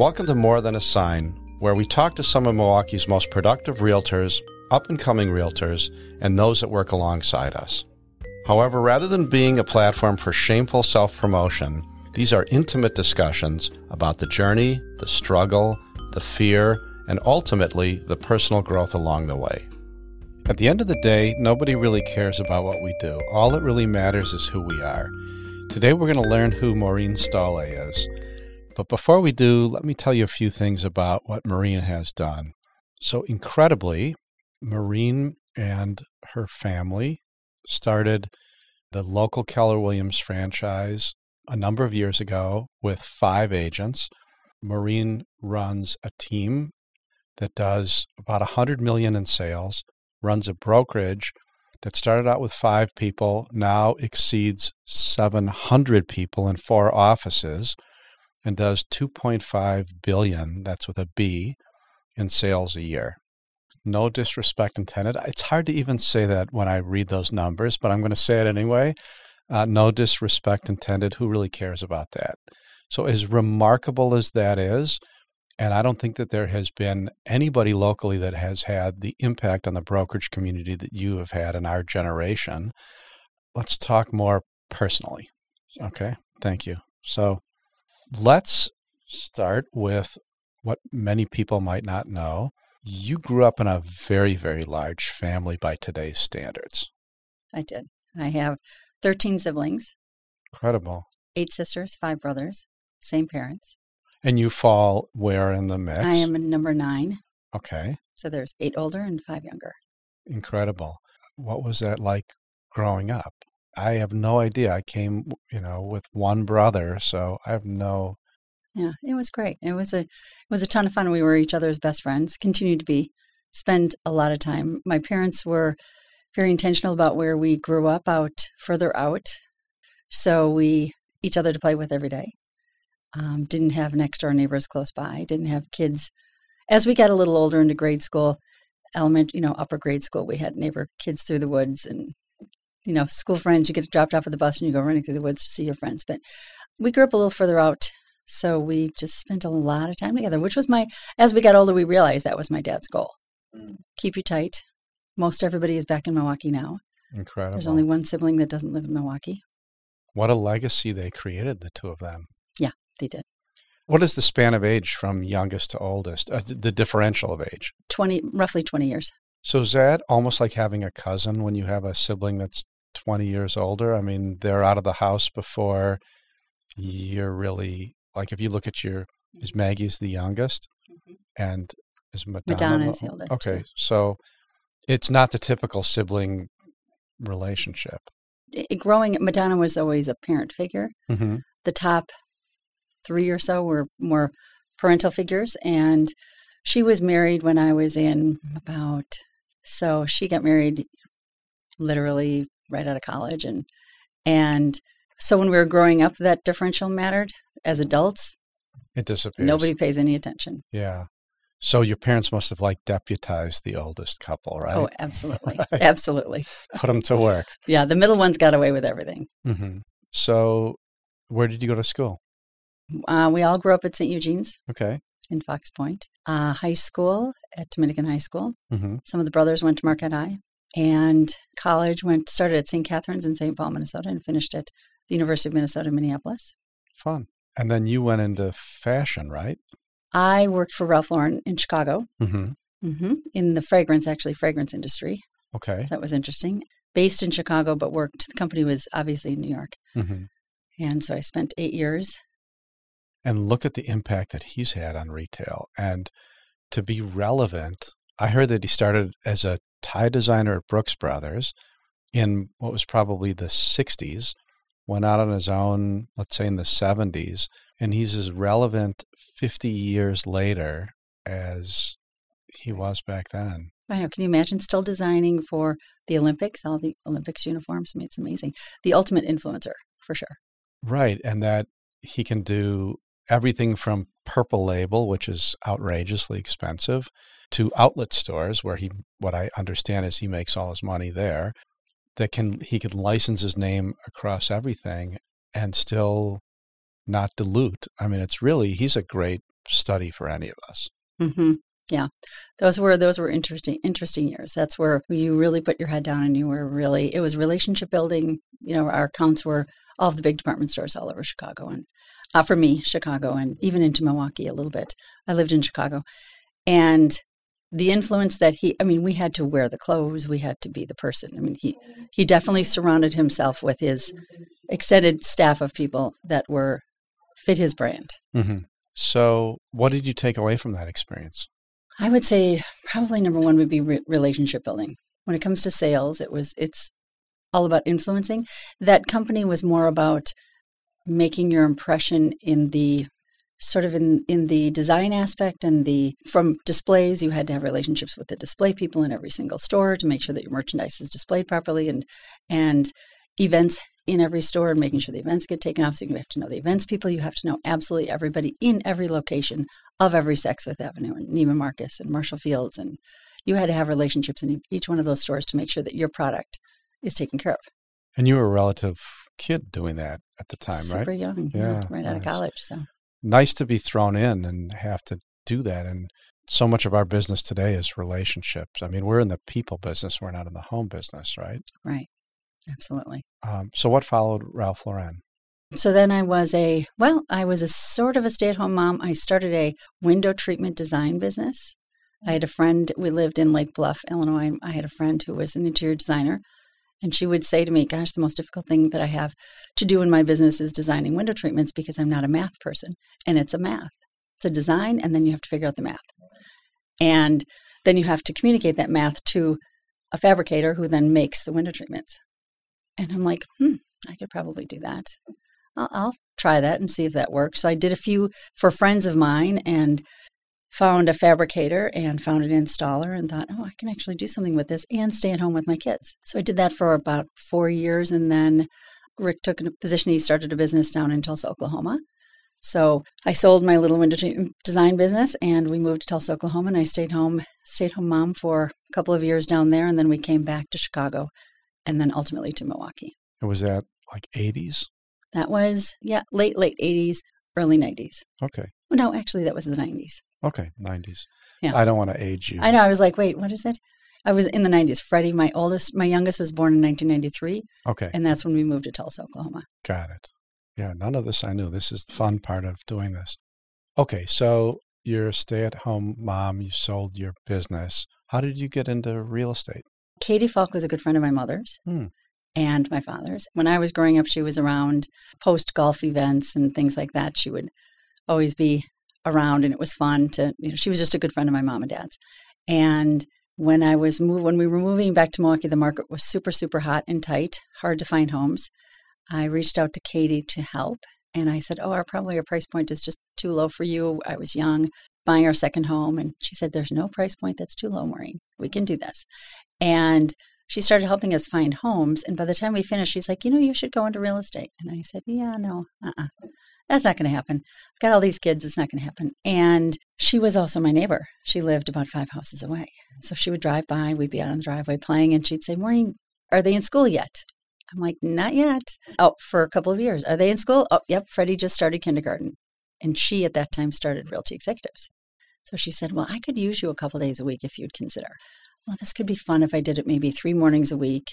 Welcome to More Than a Sign, where we talk to some of Milwaukee's most productive realtors, up and coming realtors, and those that work alongside us. However, rather than being a platform for shameful self promotion, these are intimate discussions about the journey, the struggle, the fear, and ultimately the personal growth along the way. At the end of the day, nobody really cares about what we do. All that really matters is who we are. Today, we're going to learn who Maureen Stallé is. But before we do, let me tell you a few things about what Maureen has done. So, incredibly, Maureen and her family started the local Keller Williams franchise a number of years ago with five agents. Maureen runs a team that does about 100 million in sales, runs a brokerage that started out with 5 people, now exceeds 700 people in four offices and does 2.5 billion, that's with a B, in sales a year. No disrespect intended. It's hard to even say that when I read those numbers, but I'm going to say it anyway. Uh, no disrespect intended. Who really cares about that? So, as remarkable as that is, and I don't think that there has been anybody locally that has had the impact on the brokerage community that you have had in our generation. Let's talk more personally. Okay. Thank you. So, let's start with what many people might not know. You grew up in a very, very large family by today's standards. I did. I have 13 siblings. Incredible. Eight sisters, five brothers, same parents. And you fall where in the mix? I am number nine. Okay. So there's eight older and five younger. Incredible. What was that like growing up? I have no idea. I came, you know, with one brother, so I have no. Yeah, it was great. It was a it was a ton of fun. We were each other's best friends. Continued to be. Spend a lot of time. My parents were very intentional about where we grew up out further out, so we each other to play with every day. Um, didn't have next door neighbors close by. Didn't have kids. As we got a little older into grade school, element, you know, upper grade school, we had neighbor kids through the woods and you know, school friends, you get dropped off at the bus and you go running through the woods to see your friends. But we grew up a little further out. So we just spent a lot of time together, which was my, as we got older, we realized that was my dad's goal. Mm. Keep you tight. Most everybody is back in Milwaukee now. Incredible. There's only one sibling that doesn't live in Milwaukee. What a legacy they created, the two of them. Yeah, they did. What is the span of age from youngest to oldest? Uh, the differential of age? 20, roughly 20 years. So is that almost like having a cousin when you have a sibling that's 20 years older? I mean, they're out of the house before you're really like if you look at your is mm-hmm. Maggie's the youngest mm-hmm. and is Madonna, Madonna is the oldest. Okay. So it's not the typical sibling relationship. Growing Madonna was always a parent figure. Mm-hmm. The top three or so were more parental figures and she was married when I was in about so she got married literally right out of college and and so when we were growing up that differential mattered as adults. It disappears. Nobody pays any attention. Yeah. So your parents must have like deputized the oldest couple right? Oh absolutely. Right. absolutely. put them to work. Yeah the middle ones got away with everything. Mm-hmm. so where did you go to school? Uh, we all grew up at st eugene's okay. in Fox Point, uh, high school at Dominican High School. Mm-hmm. Some of the brothers went to Marquette High, and college went started at St. Catherine's in St. Paul, Minnesota, and finished at the University of Minnesota, Minneapolis. Fun. And then you went into fashion, right? I worked for Ralph Lauren in Chicago, mm-hmm. Mm-hmm. in the fragrance, actually fragrance industry. Okay, that was interesting. Based in Chicago, but worked. The company was obviously in New York, mm-hmm. and so I spent eight years and look at the impact that he's had on retail. And to be relevant, I heard that he started as a tie designer at Brooks Brothers in what was probably the 60s, went out on his own, let's say in the 70s, and he's as relevant 50 years later as he was back then. I know. Can you imagine still designing for the Olympics, all the Olympics uniforms? I mean, it's amazing. The ultimate influencer, for sure. Right. And that he can do everything from Purple Label, which is outrageously expensive, to outlet stores where he, what I understand is he makes all his money there. That can he can license his name across everything and still not dilute. I mean, it's really he's a great study for any of us. Mm-hmm. Yeah, those were those were interesting interesting years. That's where you really put your head down and you were really it was relationship building. You know, our accounts were all of the big department stores all over Chicago, and uh, for me, Chicago, and even into Milwaukee a little bit. I lived in Chicago, and the influence that he i mean we had to wear the clothes. We had to be the person. I mean he he definitely surrounded himself with his extended staff of people that were fit his brand. Mm-hmm. so what did you take away from that experience? I would say probably number one would be re- relationship building. When it comes to sales it was it's all about influencing. That company was more about making your impression in the sort of in in the design aspect and the from displays you had to have relationships with the display people in every single store to make sure that your merchandise is displayed properly and and events in every store and making sure the events get taken off. So you have to know the events people you have to know absolutely everybody in every location of every Saks Avenue and Neiman Marcus and Marshall Fields. And you had to have relationships in each one of those stores to make sure that your product is taken care of and you were a relative kid doing that at the time Super right super young yeah, right nice. out of college so nice to be thrown in and have to do that. And so much of our business today is relationships. I mean, we're in the people business, we're not in the home business, right? Right. Absolutely. Um, so, what followed Ralph Lauren? So then I was a, well, I was a sort of a stay at home mom. I started a window treatment design business. I had a friend, we lived in Lake Bluff, Illinois. I had a friend who was an interior designer. And she would say to me, Gosh, the most difficult thing that I have to do in my business is designing window treatments because I'm not a math person. And it's a math, it's a design, and then you have to figure out the math. And then you have to communicate that math to a fabricator who then makes the window treatments. And I'm like, hmm, I could probably do that. I'll, I'll, try that and see if that works. So I did a few for friends of mine, and found a fabricator and found an installer and thought, oh, I can actually do something with this and stay at home with my kids. So I did that for about four years. And then Rick took a position. He started a business down in Tulsa, Oklahoma. So I sold my little window design business and we moved to Tulsa, Oklahoma. And I stayed home, stayed home mom for a couple of years down there. And then we came back to Chicago and then ultimately to Milwaukee. And was that like 80s? That was, yeah, late, late 80s, early 90s. Okay. Oh, no, actually, that was the 90s. Okay, 90s. Yeah. I don't want to age you. I know. I was like, wait, what is it? I was in the 90s. Freddie, my oldest, my youngest was born in 1993. Okay. And that's when we moved to Tulsa, Oklahoma. Got it. Yeah, none of this I knew. This is the fun part of doing this. Okay, so you're a stay at home mom. You sold your business. How did you get into real estate? Katie Falk was a good friend of my mother's. Hmm. And my father's. When I was growing up, she was around post golf events and things like that. She would always be around and it was fun to you know she was just a good friend of my mom and dad's. And when i was move when we were moving back to milwaukee the market was super super hot and tight hard to find homes. I reached out to katie to help and i said oh our probably our price point is just too low for you. I was young buying our second home and she said there's no price point that's too low maureen. We can do this. And she started helping us find homes. And by the time we finished, she's like, you know, you should go into real estate. And I said, yeah, no, uh-uh. That's not going to happen. I've got all these kids. It's not going to happen. And she was also my neighbor. She lived about five houses away. So she would drive by. We'd be out on the driveway playing. And she'd say, Maureen, are they in school yet? I'm like, not yet. Oh, for a couple of years. Are they in school? Oh, yep. Freddie just started kindergarten. And she at that time started Realty Executives. So she said, Well, I could use you a couple days a week if you'd consider well, this could be fun if I did it maybe three mornings a week,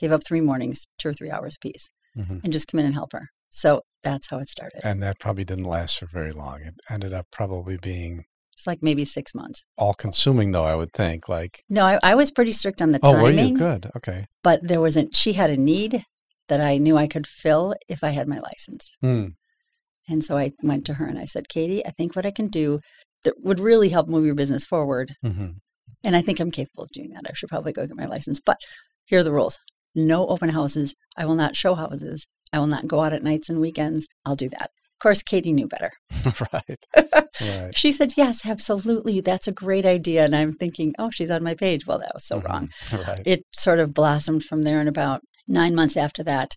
give up three mornings, two or three hours a piece, mm-hmm. and just come in and help her. So that's how it started. And that probably didn't last for very long. It ended up probably being it's like maybe six months. All consuming, though, I would think. Like no, I, I was pretty strict on the oh, timing. were you good? Okay, but there wasn't. She had a need that I knew I could fill if I had my license. Hmm. And so I went to her and I said, Katie, I think what I can do that would really help move your business forward mm-hmm. And I think I'm capable of doing that. I should probably go get my license. But here are the rules no open houses. I will not show houses. I will not go out at nights and weekends. I'll do that. Of course, Katie knew better. right. right. She said, Yes, absolutely. That's a great idea. And I'm thinking, Oh, she's on my page. Well, that was so mm-hmm. wrong. Right. It sort of blossomed from there. And about nine months after that,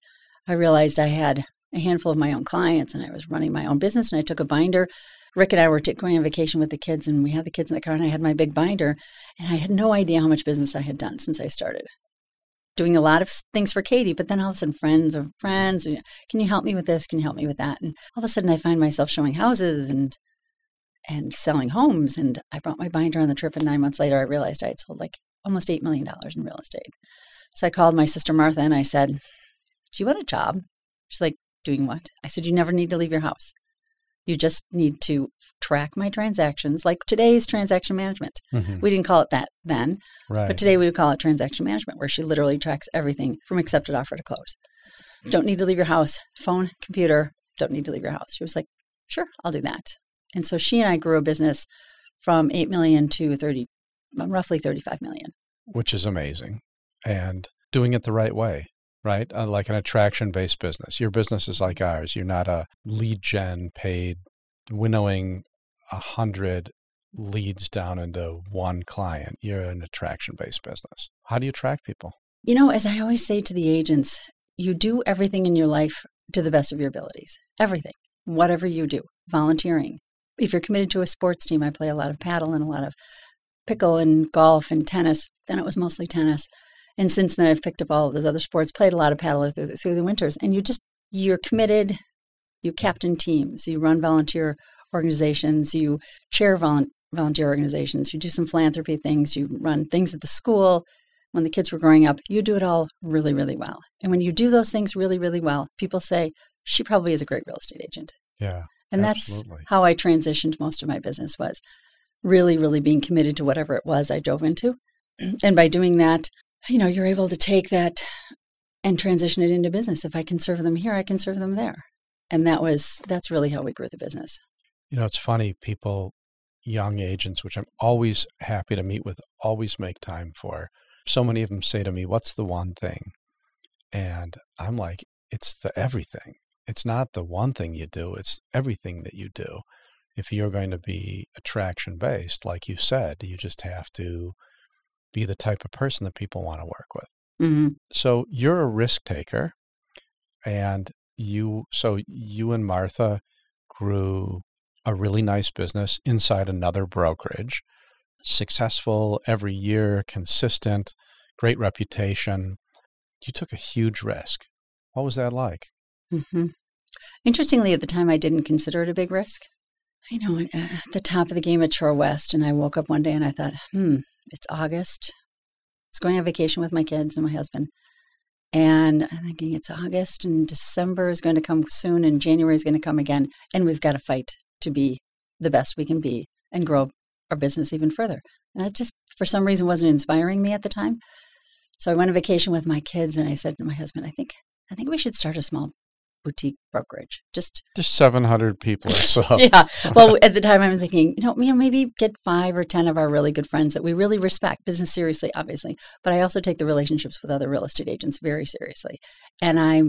I realized I had a handful of my own clients and I was running my own business. And I took a binder Rick and I were going on vacation with the kids, and we had the kids in the car, and I had my big binder, and I had no idea how much business I had done since I started. Doing a lot of things for Katie, but then all of a sudden, friends or friends, can you help me with this? Can you help me with that? And all of a sudden, I find myself showing houses and and selling homes. And I brought my binder on the trip, and nine months later, I realized I had sold like almost $8 million in real estate. So I called my sister Martha and I said, Do you want a job? She's like, Doing what? I said, You never need to leave your house. You just need to track my transactions, like today's transaction management. Mm-hmm. We didn't call it that then, right. but today we would call it transaction management, where she literally tracks everything from accepted offer to close. Don't need to leave your house. Phone, computer, don't need to leave your house. She was like, Sure, I'll do that. And so she and I grew a business from 8 million to 30, roughly 35 million. Which is amazing. And doing it the right way, right? Uh, like an attraction based business. Your business is like ours. You're not a lead gen paid, winnowing a hundred leads down into one client. You're an attraction based business. How do you attract people? You know, as I always say to the agents, you do everything in your life to the best of your abilities. Everything, whatever you do, volunteering. If you're committed to a sports team, I play a lot of paddle and a lot of pickle and golf and tennis. Then it was mostly tennis. And since then, I've picked up all of those other sports, played a lot of paddle through the, through the winters. And you just, you're committed, you captain teams, you run volunteer organizations, you chair volunteer organizations, you do some philanthropy things, you run things at the school. When the kids were growing up, you do it all really, really well. And when you do those things really, really well, people say, she probably is a great real estate agent. Yeah. And absolutely. that's how I transitioned most of my business was really, really being committed to whatever it was I dove into. And by doing that, you know, you're able to take that and transition it into business. If I can serve them here, I can serve them there. And that was that's really how we grew the business. You know, it's funny, people, young agents, which I'm always happy to meet with, always make time for. So many of them say to me, What's the one thing? And I'm like, It's the everything. It's not the one thing you do, it's everything that you do. If you're going to be attraction based, like you said, you just have to be the type of person that people want to work with. Mm-hmm. So you're a risk taker, and you so you and Martha grew a really nice business inside another brokerage, successful every year, consistent, great reputation. You took a huge risk. What was that like? Mm-hmm. Interestingly, at the time, I didn't consider it a big risk. I know, uh, at the top of the game at Shorewest, and I woke up one day and I thought, hmm, it's August. I was going on vacation with my kids and my husband. And I'm thinking it's August and December is going to come soon and January is going to come again. And we've got to fight to be the best we can be and grow our business even further. And that just, for some reason, wasn't inspiring me at the time. So I went on vacation with my kids and I said to my husband, I think, I think we should start a small boutique brokerage. Just there's seven hundred people or so. yeah. Well, at the time, I was thinking, you know, you know, maybe get five or ten of our really good friends that we really respect, business seriously, obviously, but I also take the relationships with other real estate agents very seriously, and I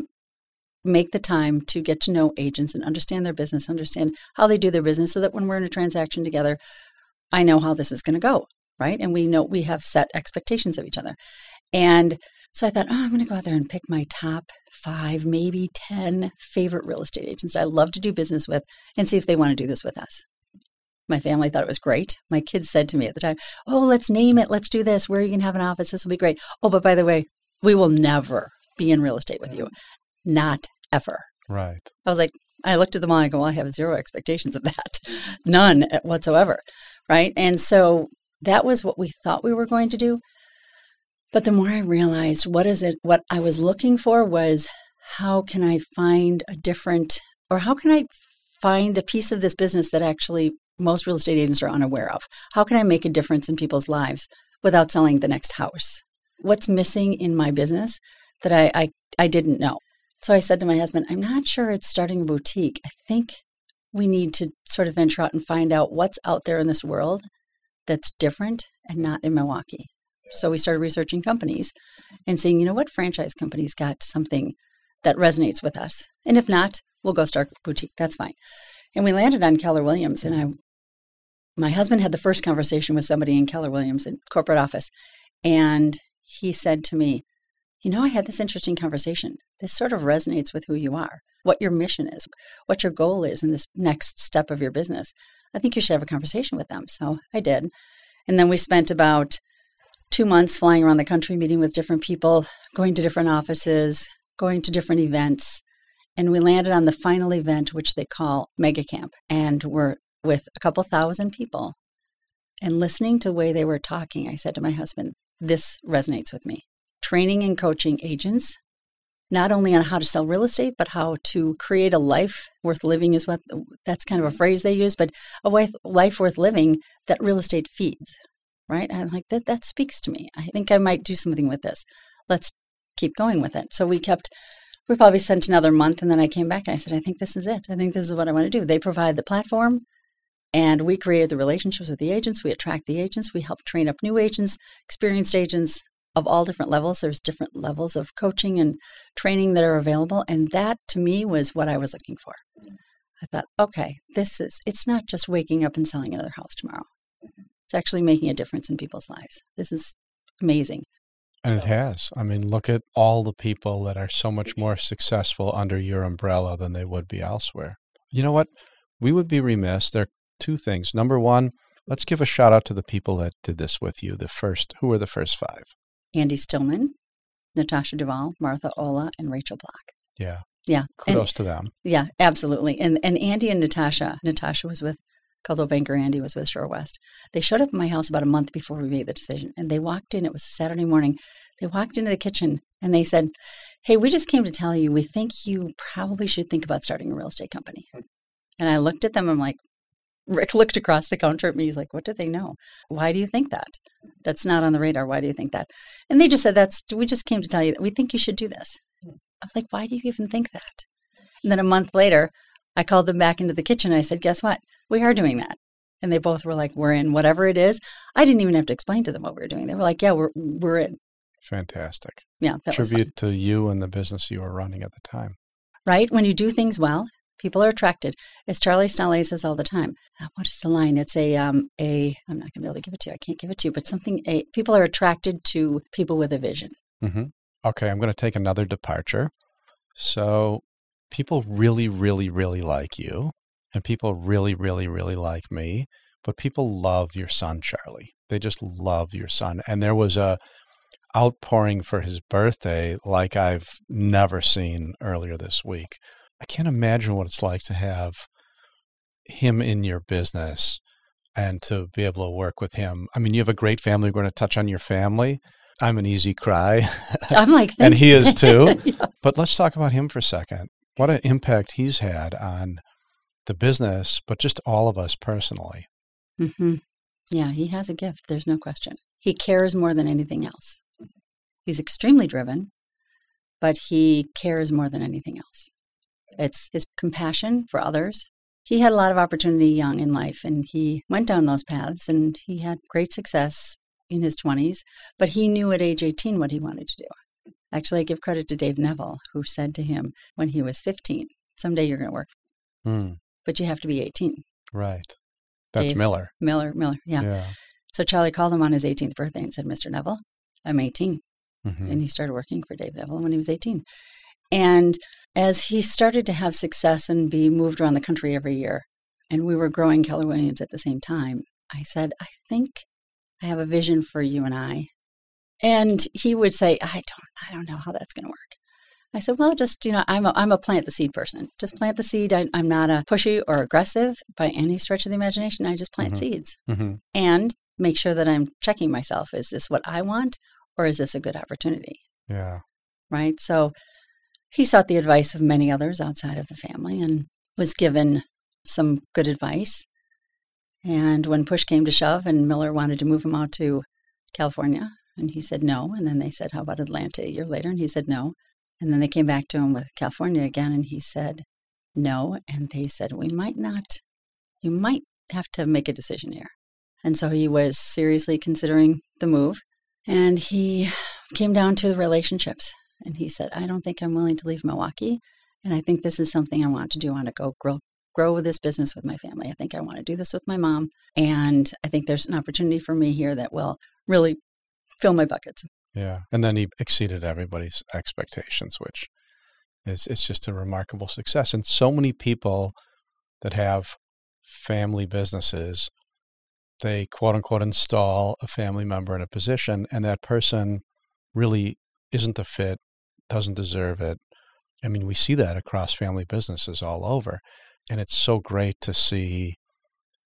make the time to get to know agents and understand their business, understand how they do their business, so that when we're in a transaction together, I know how this is going to go, right? And we know we have set expectations of each other, and so I thought, oh, I'm going to go out there and pick my top five, maybe 10 favorite real estate agents that I love to do business with and see if they want to do this with us. My family thought it was great. My kids said to me at the time, oh, let's name it. Let's do this. Where are you can have an office. This will be great. Oh, but by the way, we will never be in real estate with you. Not ever. Right. I was like, I looked at them all and I go, well, I have zero expectations of that. None whatsoever. Right. And so that was what we thought we were going to do. But the more I realized what is it, what I was looking for was how can I find a different, or how can I find a piece of this business that actually most real estate agents are unaware of? How can I make a difference in people's lives without selling the next house? What's missing in my business that I, I, I didn't know? So I said to my husband, I'm not sure it's starting a boutique. I think we need to sort of venture out and find out what's out there in this world that's different and not in Milwaukee. So we started researching companies and seeing, you know, what franchise companies got something that resonates with us. And if not, we'll go start boutique. That's fine. And we landed on Keller Williams. And mm-hmm. I, my husband had the first conversation with somebody in Keller Williams in corporate office. And he said to me, you know, I had this interesting conversation. This sort of resonates with who you are, what your mission is, what your goal is in this next step of your business. I think you should have a conversation with them. So I did. And then we spent about two months flying around the country, meeting with different people, going to different offices, going to different events. And we landed on the final event, which they call Mega Camp. And we're with a couple thousand people and listening to the way they were talking, I said to my husband, This resonates with me. Training and coaching agents, not only on how to sell real estate, but how to create a life worth living is what that's kind of a phrase they use, but a life, life worth living that real estate feeds, right? I'm like, that, that speaks to me. I think I might do something with this. Let's keep going with it. So we kept we probably spent another month and then I came back and I said, I think this is it. I think this is what I want to do. They provide the platform and we created the relationships with the agents. We attract the agents. We help train up new agents, experienced agents of all different levels. There's different levels of coaching and training that are available. And that to me was what I was looking for. Mm. I thought, okay, this is, it's not just waking up and selling another house tomorrow. It's actually making a difference in people's lives. This is amazing. And it has. I mean, look at all the people that are so much mm-hmm. more successful under your umbrella than they would be elsewhere. You know what? We would be remiss. There are two things. Number one, let's give a shout out to the people that did this with you. The first, who were the first five? Andy Stillman, Natasha Duval, Martha Ola, and Rachel Block. Yeah. Yeah. Kudos and, to them. Yeah, absolutely. And and Andy and Natasha, Natasha was with Coldwell Banker Andy was with Shorewest. They showed up at my house about a month before we made the decision. And they walked in, it was Saturday morning. They walked into the kitchen and they said, Hey, we just came to tell you we think you probably should think about starting a real estate company. Hmm. And I looked at them, I'm like, Rick looked across the counter at me. He's like, What do they know? Why do you think that? That's not on the radar. Why do you think that? And they just said, That's we just came to tell you that we think you should do this. Hmm. I was like, Why do you even think that? And then a month later, I called them back into the kitchen. And I said, Guess what? We are doing that. And they both were like, we're in whatever it is. I didn't even have to explain to them what we were doing. They were like, yeah, we're, we're in. Fantastic. Yeah. Tribute to you and the business you were running at the time. Right. When you do things well, people are attracted. As Charlie Stanley says all the time, uh, what is the line? It's a, um, a, I'm not going to be able to give it to you. I can't give it to you, but something, a, people are attracted to people with a vision. Mm-hmm. Okay. I'm going to take another departure. So people really, really, really like you and people really, really, really like me. But people love your son, Charlie. They just love your son. And there was a outpouring for his birthday like I've never seen earlier this week. I can't imagine what it's like to have him in your business and to be able to work with him. I mean, you have a great family. We're going to touch on your family. I'm an easy cry. I'm like, and he is too. yeah. But let's talk about him for a second. What an impact he's had on the business, but just all of us personally. Mm-hmm. Yeah, he has a gift. There's no question. He cares more than anything else. He's extremely driven, but he cares more than anything else. It's his compassion for others. He had a lot of opportunity young in life, and he went down those paths, and he had great success in his 20s, but he knew at age 18 what he wanted to do. Actually, I give credit to Dave Neville, who said to him when he was 15, Someday you're going to work. Mm but you have to be 18. Right. That's Dave, Miller. Miller, Miller, yeah. yeah. So Charlie called him on his 18th birthday and said, Mr. Neville, I'm 18. Mm-hmm. And he started working for Dave Neville when he was 18. And as he started to have success and be moved around the country every year, and we were growing Keller Williams at the same time, I said, I think I have a vision for you and I. And he would say, I don't, I don't know how that's going to work. I said, well, just, you know, I'm a, I'm a plant the seed person. Just plant the seed. I, am not a pushy or aggressive by any stretch of the imagination. I just plant mm-hmm. seeds mm-hmm. and make sure that I'm checking myself. Is this what I want or is this a good opportunity? Yeah. Right. So he sought the advice of many others outside of the family and was given some good advice. And when push came to shove and Miller wanted to move him out to California, and he said no. And then they said, How about Atlanta a year later? And he said no. And then they came back to him with California again, and he said no. And they said, We might not, you might have to make a decision here. And so he was seriously considering the move. And he came down to the relationships. And he said, I don't think I'm willing to leave Milwaukee. And I think this is something I want to do. I want to go grow, grow this business with my family. I think I want to do this with my mom. And I think there's an opportunity for me here that will really fill my buckets. Yeah, and then he exceeded everybody's expectations, which is it's just a remarkable success. And so many people that have family businesses, they quote unquote install a family member in a position, and that person really isn't a fit, doesn't deserve it. I mean, we see that across family businesses all over. And it's so great to see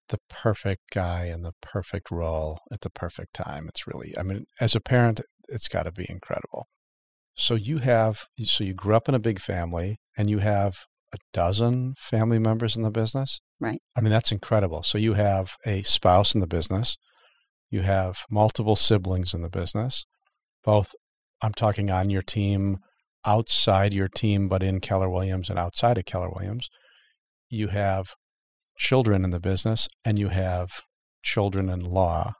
the perfect guy in the perfect role at the perfect time. It's really, I mean, as a parent, it's got to be incredible. So you have, so you grew up in a big family and you have a dozen family members in the business. Right. I mean, that's incredible. So you have a spouse in the business, you have multiple siblings in the business, both, I'm talking on your team, outside your team, but in Keller Williams and outside of Keller Williams. You have children in the business and you have children in law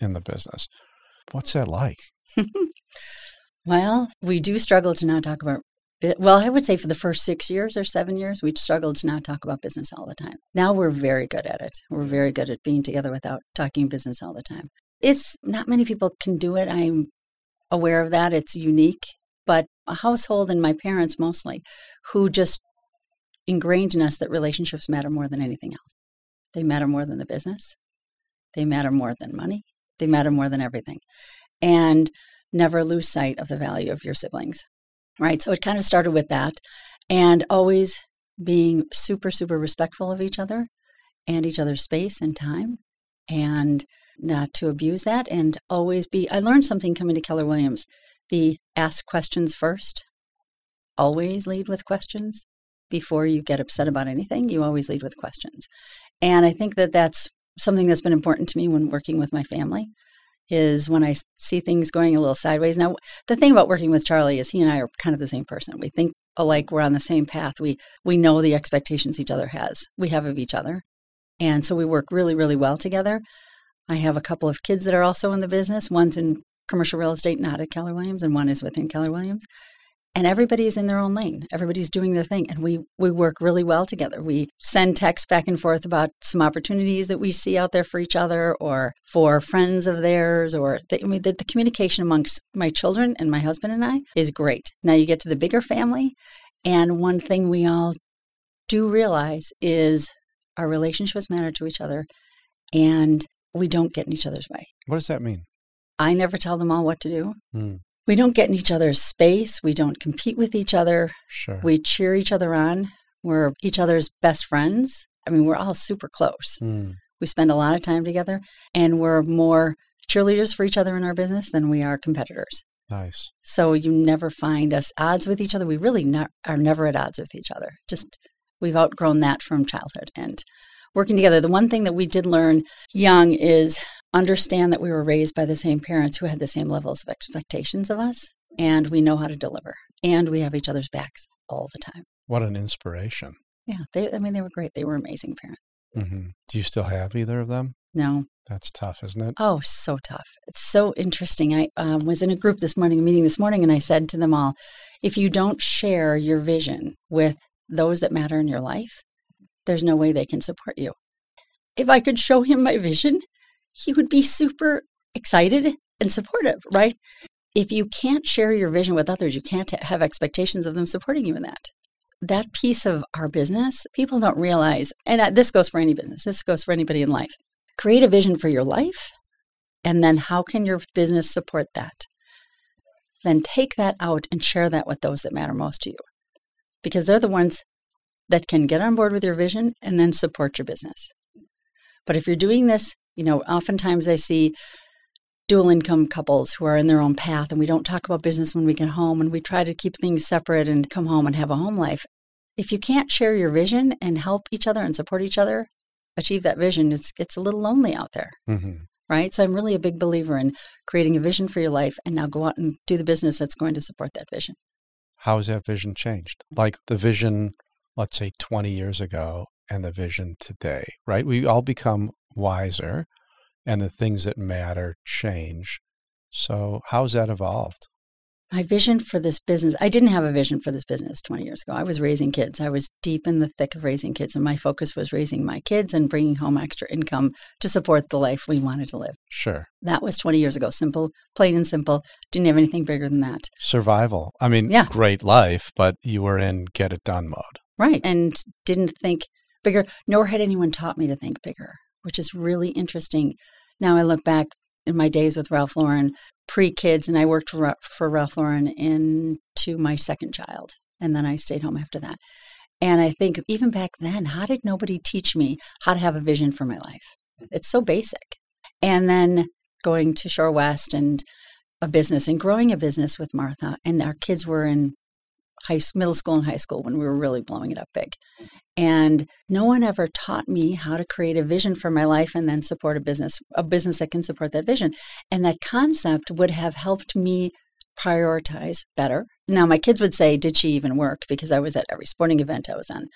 in the business. What's that like? well, we do struggle to not talk about well, I would say for the first six years or seven years, we struggled to not talk about business all the time. Now we're very good at it. We're very good at being together without talking business all the time. It's not many people can do it. I'm aware of that. It's unique, but a household and my parents mostly who just ingrained in us that relationships matter more than anything else. They matter more than the business. They matter more than money. They matter more than everything. And never lose sight of the value of your siblings. Right. So it kind of started with that and always being super, super respectful of each other and each other's space and time and not to abuse that and always be. I learned something coming to Keller Williams the ask questions first, always lead with questions before you get upset about anything. You always lead with questions. And I think that that's something that's been important to me when working with my family is when I see things going a little sideways. Now, the thing about working with Charlie is he and I are kind of the same person. We think alike, we're on the same path. We we know the expectations each other has. We have of each other. And so we work really, really well together. I have a couple of kids that are also in the business. One's in commercial real estate, not at Keller Williams, and one is within Keller Williams and everybody's in their own lane. Everybody's doing their thing and we we work really well together. We send texts back and forth about some opportunities that we see out there for each other or for friends of theirs or the, I mean, the, the communication amongst my children and my husband and i is great. Now you get to the bigger family and one thing we all do realize is our relationships matter to each other and we don't get in each other's way. What does that mean? I never tell them all what to do. Mm we don't get in each other's space. We don't compete with each other. Sure. We cheer each other on. We're each other's best friends. I mean, we're all super close. Mm. We spend a lot of time together, and we're more cheerleaders for each other in our business than we are competitors. Nice. So you never find us odds with each other. We really not, are never at odds with each other. Just we've outgrown that from childhood and working together. The one thing that we did learn young is understand that we were raised by the same parents who had the same levels of expectations of us, and we know how to deliver, and we have each other's backs all the time. What an inspiration! Yeah, they, I mean, they were great. They were amazing parents. Mm-hmm. Do you still have either of them? No. That's tough, isn't it? Oh, so tough. It's so interesting. I um, was in a group this morning, a meeting this morning, and I said to them all, if you don't share your vision with those that matter in your life, there's no way they can support you. If I could show him my vision, he would be super excited and supportive, right? If you can't share your vision with others, you can't have expectations of them supporting you in that. That piece of our business, people don't realize, and this goes for any business, this goes for anybody in life. Create a vision for your life, and then how can your business support that? Then take that out and share that with those that matter most to you because they're the ones that can get on board with your vision and then support your business. But if you're doing this you know, oftentimes I see dual income couples who are in their own path and we don't talk about business when we get home and we try to keep things separate and come home and have a home life. If you can't share your vision and help each other and support each other achieve that vision, it's it's a little lonely out there. Mm-hmm. Right? So I'm really a big believer in creating a vision for your life and now go out and do the business that's going to support that vision. How has that vision changed? Like the vision, let's say 20 years ago and the vision today, right? We all become wiser and the things that matter change. So, how's that evolved? My vision for this business, I didn't have a vision for this business 20 years ago. I was raising kids. I was deep in the thick of raising kids, and my focus was raising my kids and bringing home extra income to support the life we wanted to live. Sure. That was 20 years ago. Simple, plain and simple. Didn't have anything bigger than that. Survival. I mean, yeah. great life, but you were in get it done mode. Right. And didn't think bigger, nor had anyone taught me to think bigger which is really interesting. Now I look back in my days with Ralph Lauren, pre kids, and I worked for, for Ralph Lauren into my second child. And then I stayed home after that. And I think even back then, how did nobody teach me how to have a vision for my life? It's so basic. And then going to Shorewest and a business and growing a business with Martha, and our kids were in high middle school and high school when we were really blowing it up big. And no one ever taught me how to create a vision for my life and then support a business, a business that can support that vision. And that concept would have helped me prioritize better. Now, my kids would say, Did she even work? Because I was at every sporting event, I was on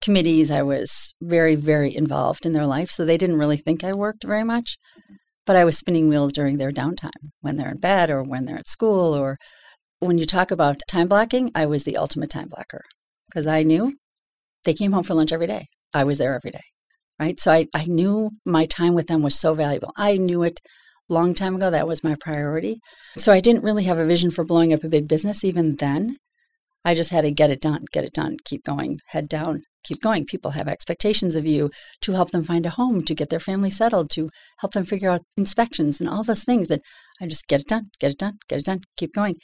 committees, I was very, very involved in their life. So they didn't really think I worked very much. But I was spinning wheels during their downtime when they're in bed or when they're at school. Or when you talk about time blocking, I was the ultimate time blocker because I knew they came home for lunch every day. I was there every day. Right. So I, I knew my time with them was so valuable. I knew it long time ago that was my priority. So I didn't really have a vision for blowing up a big business even then. I just had to get it done, get it done, keep going, head down, keep going. People have expectations of you to help them find a home, to get their family settled, to help them figure out inspections and all those things that I just get it done, get it done, get it done, keep going.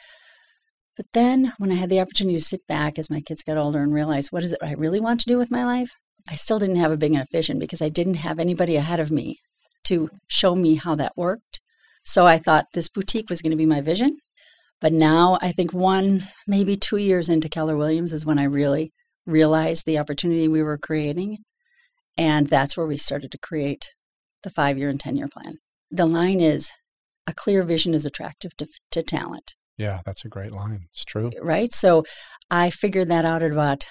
But then when I had the opportunity to sit back as my kids got older and realize what is it I really want to do with my life, I still didn't have a big enough vision because I didn't have anybody ahead of me to show me how that worked. So I thought this boutique was going to be my vision. But now I think one, maybe two years into Keller Williams is when I really realized the opportunity we were creating. And that's where we started to create the five year and 10 year plan. The line is a clear vision is attractive to, to talent. Yeah, that's a great line. It's true. Right. So I figured that out at about,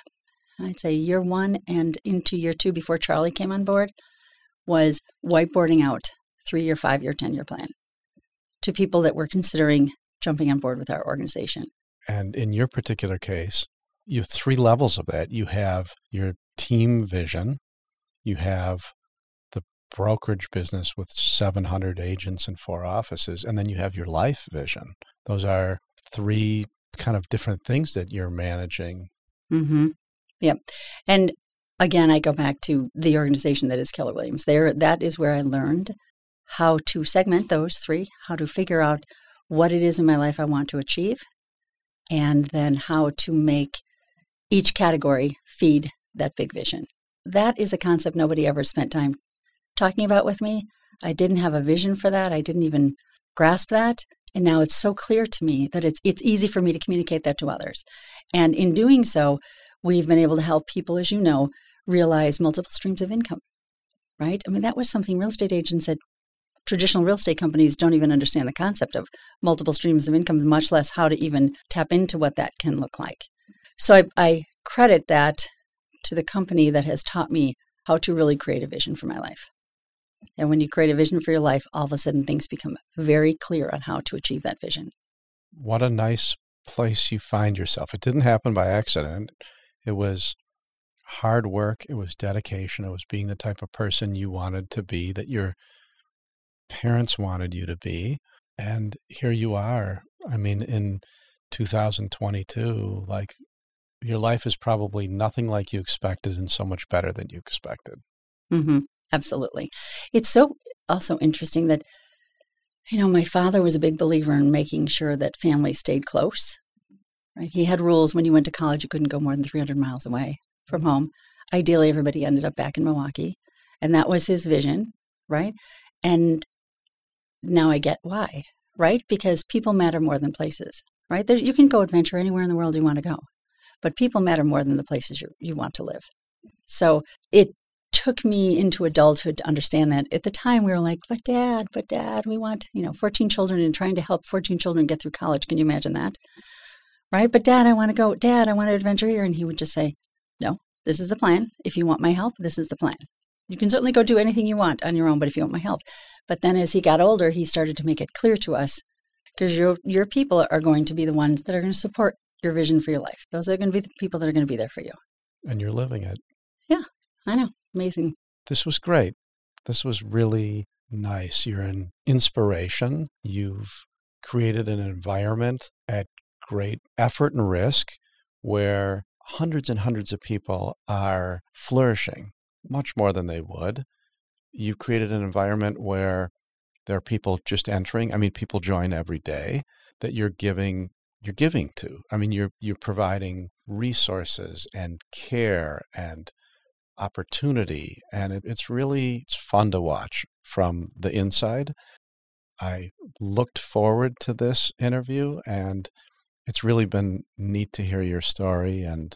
I'd say, year one and into year two before Charlie came on board was whiteboarding out three year, five year, 10 year plan to people that were considering jumping on board with our organization. And in your particular case, you have three levels of that. You have your team vision, you have brokerage business with 700 agents and four offices, and then you have your life vision. Those are three kind of different things that you're managing. Mm-hmm. Yep. And again, I go back to the organization that is Keller Williams. There, that is where I learned how to segment those three, how to figure out what it is in my life I want to achieve, and then how to make each category feed that big vision. That is a concept nobody ever spent time talking about with me. I didn't have a vision for that. I didn't even grasp that. And now it's so clear to me that it's it's easy for me to communicate that to others. And in doing so, we've been able to help people, as you know, realize multiple streams of income. Right? I mean, that was something real estate agents said traditional real estate companies don't even understand the concept of multiple streams of income, much less how to even tap into what that can look like. So I, I credit that to the company that has taught me how to really create a vision for my life. And when you create a vision for your life, all of a sudden things become very clear on how to achieve that vision. What a nice place you find yourself. It didn't happen by accident. It was hard work, it was dedication, it was being the type of person you wanted to be, that your parents wanted you to be. And here you are. I mean, in 2022, like your life is probably nothing like you expected and so much better than you expected. Mm-hmm. Absolutely. It's so also interesting that, you know, my father was a big believer in making sure that family stayed close. Right? He had rules when you went to college, you couldn't go more than 300 miles away from home. Ideally, everybody ended up back in Milwaukee. And that was his vision, right? And now I get why, right? Because people matter more than places, right? There, you can go adventure anywhere in the world you want to go, but people matter more than the places you, you want to live. So it took me into adulthood to understand that. At the time, we were like, but dad, but dad, we want, you know, 14 children and trying to help 14 children get through college. Can you imagine that? Right? But dad, I want to go. Dad, I want to adventure here. And he would just say, no, this is the plan. If you want my help, this is the plan. You can certainly go do anything you want on your own, but if you want my help. But then as he got older, he started to make it clear to us because your your people are going to be the ones that are going to support your vision for your life. Those are going to be the people that are going to be there for you. And you're living it. Yeah, I know. Amazing. This was great. This was really nice. You're an inspiration. You've created an environment at great effort and risk where hundreds and hundreds of people are flourishing much more than they would You've created an environment where there are people just entering. I mean, people join every day, that you're giving you're giving to. I mean, you're you're providing resources and care and opportunity, and it, it's really it's fun to watch from the inside. I looked forward to this interview, and it's really been neat to hear your story and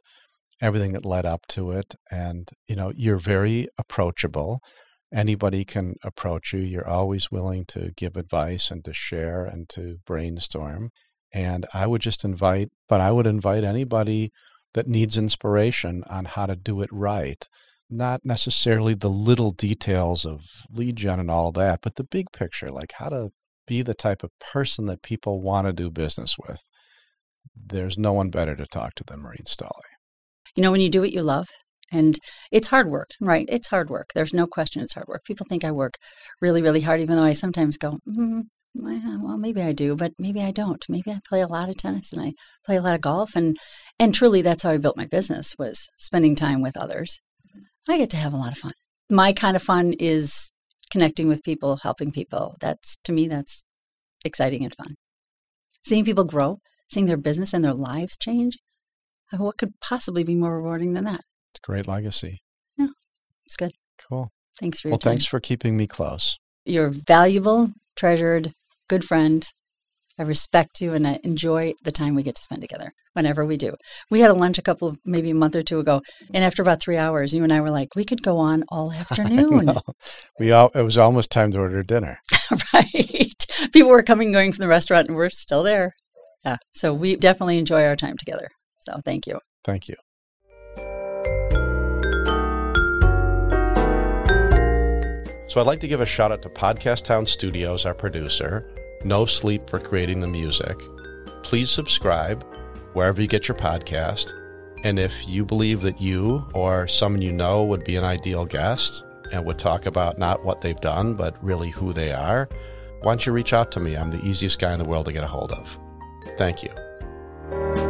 everything that led up to it. And you know, you're very approachable. Anybody can approach you. You're always willing to give advice and to share and to brainstorm. And I would just invite, but I would invite anybody that needs inspiration on how to do it right. Not necessarily the little details of lead gen and all that, but the big picture, like how to be the type of person that people want to do business with. There's no one better to talk to than Maureen Stallé. You know, when you do what you love, and it's hard work, right? It's hard work. There's no question it's hard work. People think I work really, really hard, even though I sometimes go, mm, well, maybe I do, but maybe I don't. Maybe I play a lot of tennis and I play a lot of golf, and and truly, that's how I built my business was spending time with others. I get to have a lot of fun. My kind of fun is connecting with people, helping people. That's to me, that's exciting and fun. Seeing people grow, seeing their business and their lives change. Uh, what could possibly be more rewarding than that? It's a great legacy. Yeah, it's good. Cool. Thanks for your well. time. Thanks for keeping me close. You're valuable, treasured, good friend. I respect you and I enjoy the time we get to spend together whenever we do. We had a lunch a couple of maybe a month or two ago, and after about three hours, you and I were like, we could go on all afternoon. we all it was almost time to order dinner. right. People were coming going from the restaurant and we're still there. Yeah. So we definitely enjoy our time together. So thank you. Thank you. So I'd like to give a shout out to Podcast Town Studios, our producer, No Sleep for creating the music. Please subscribe wherever you get your podcast. And if you believe that you or someone you know would be an ideal guest and would talk about not what they've done, but really who they are, why don't you reach out to me? I'm the easiest guy in the world to get a hold of. Thank you.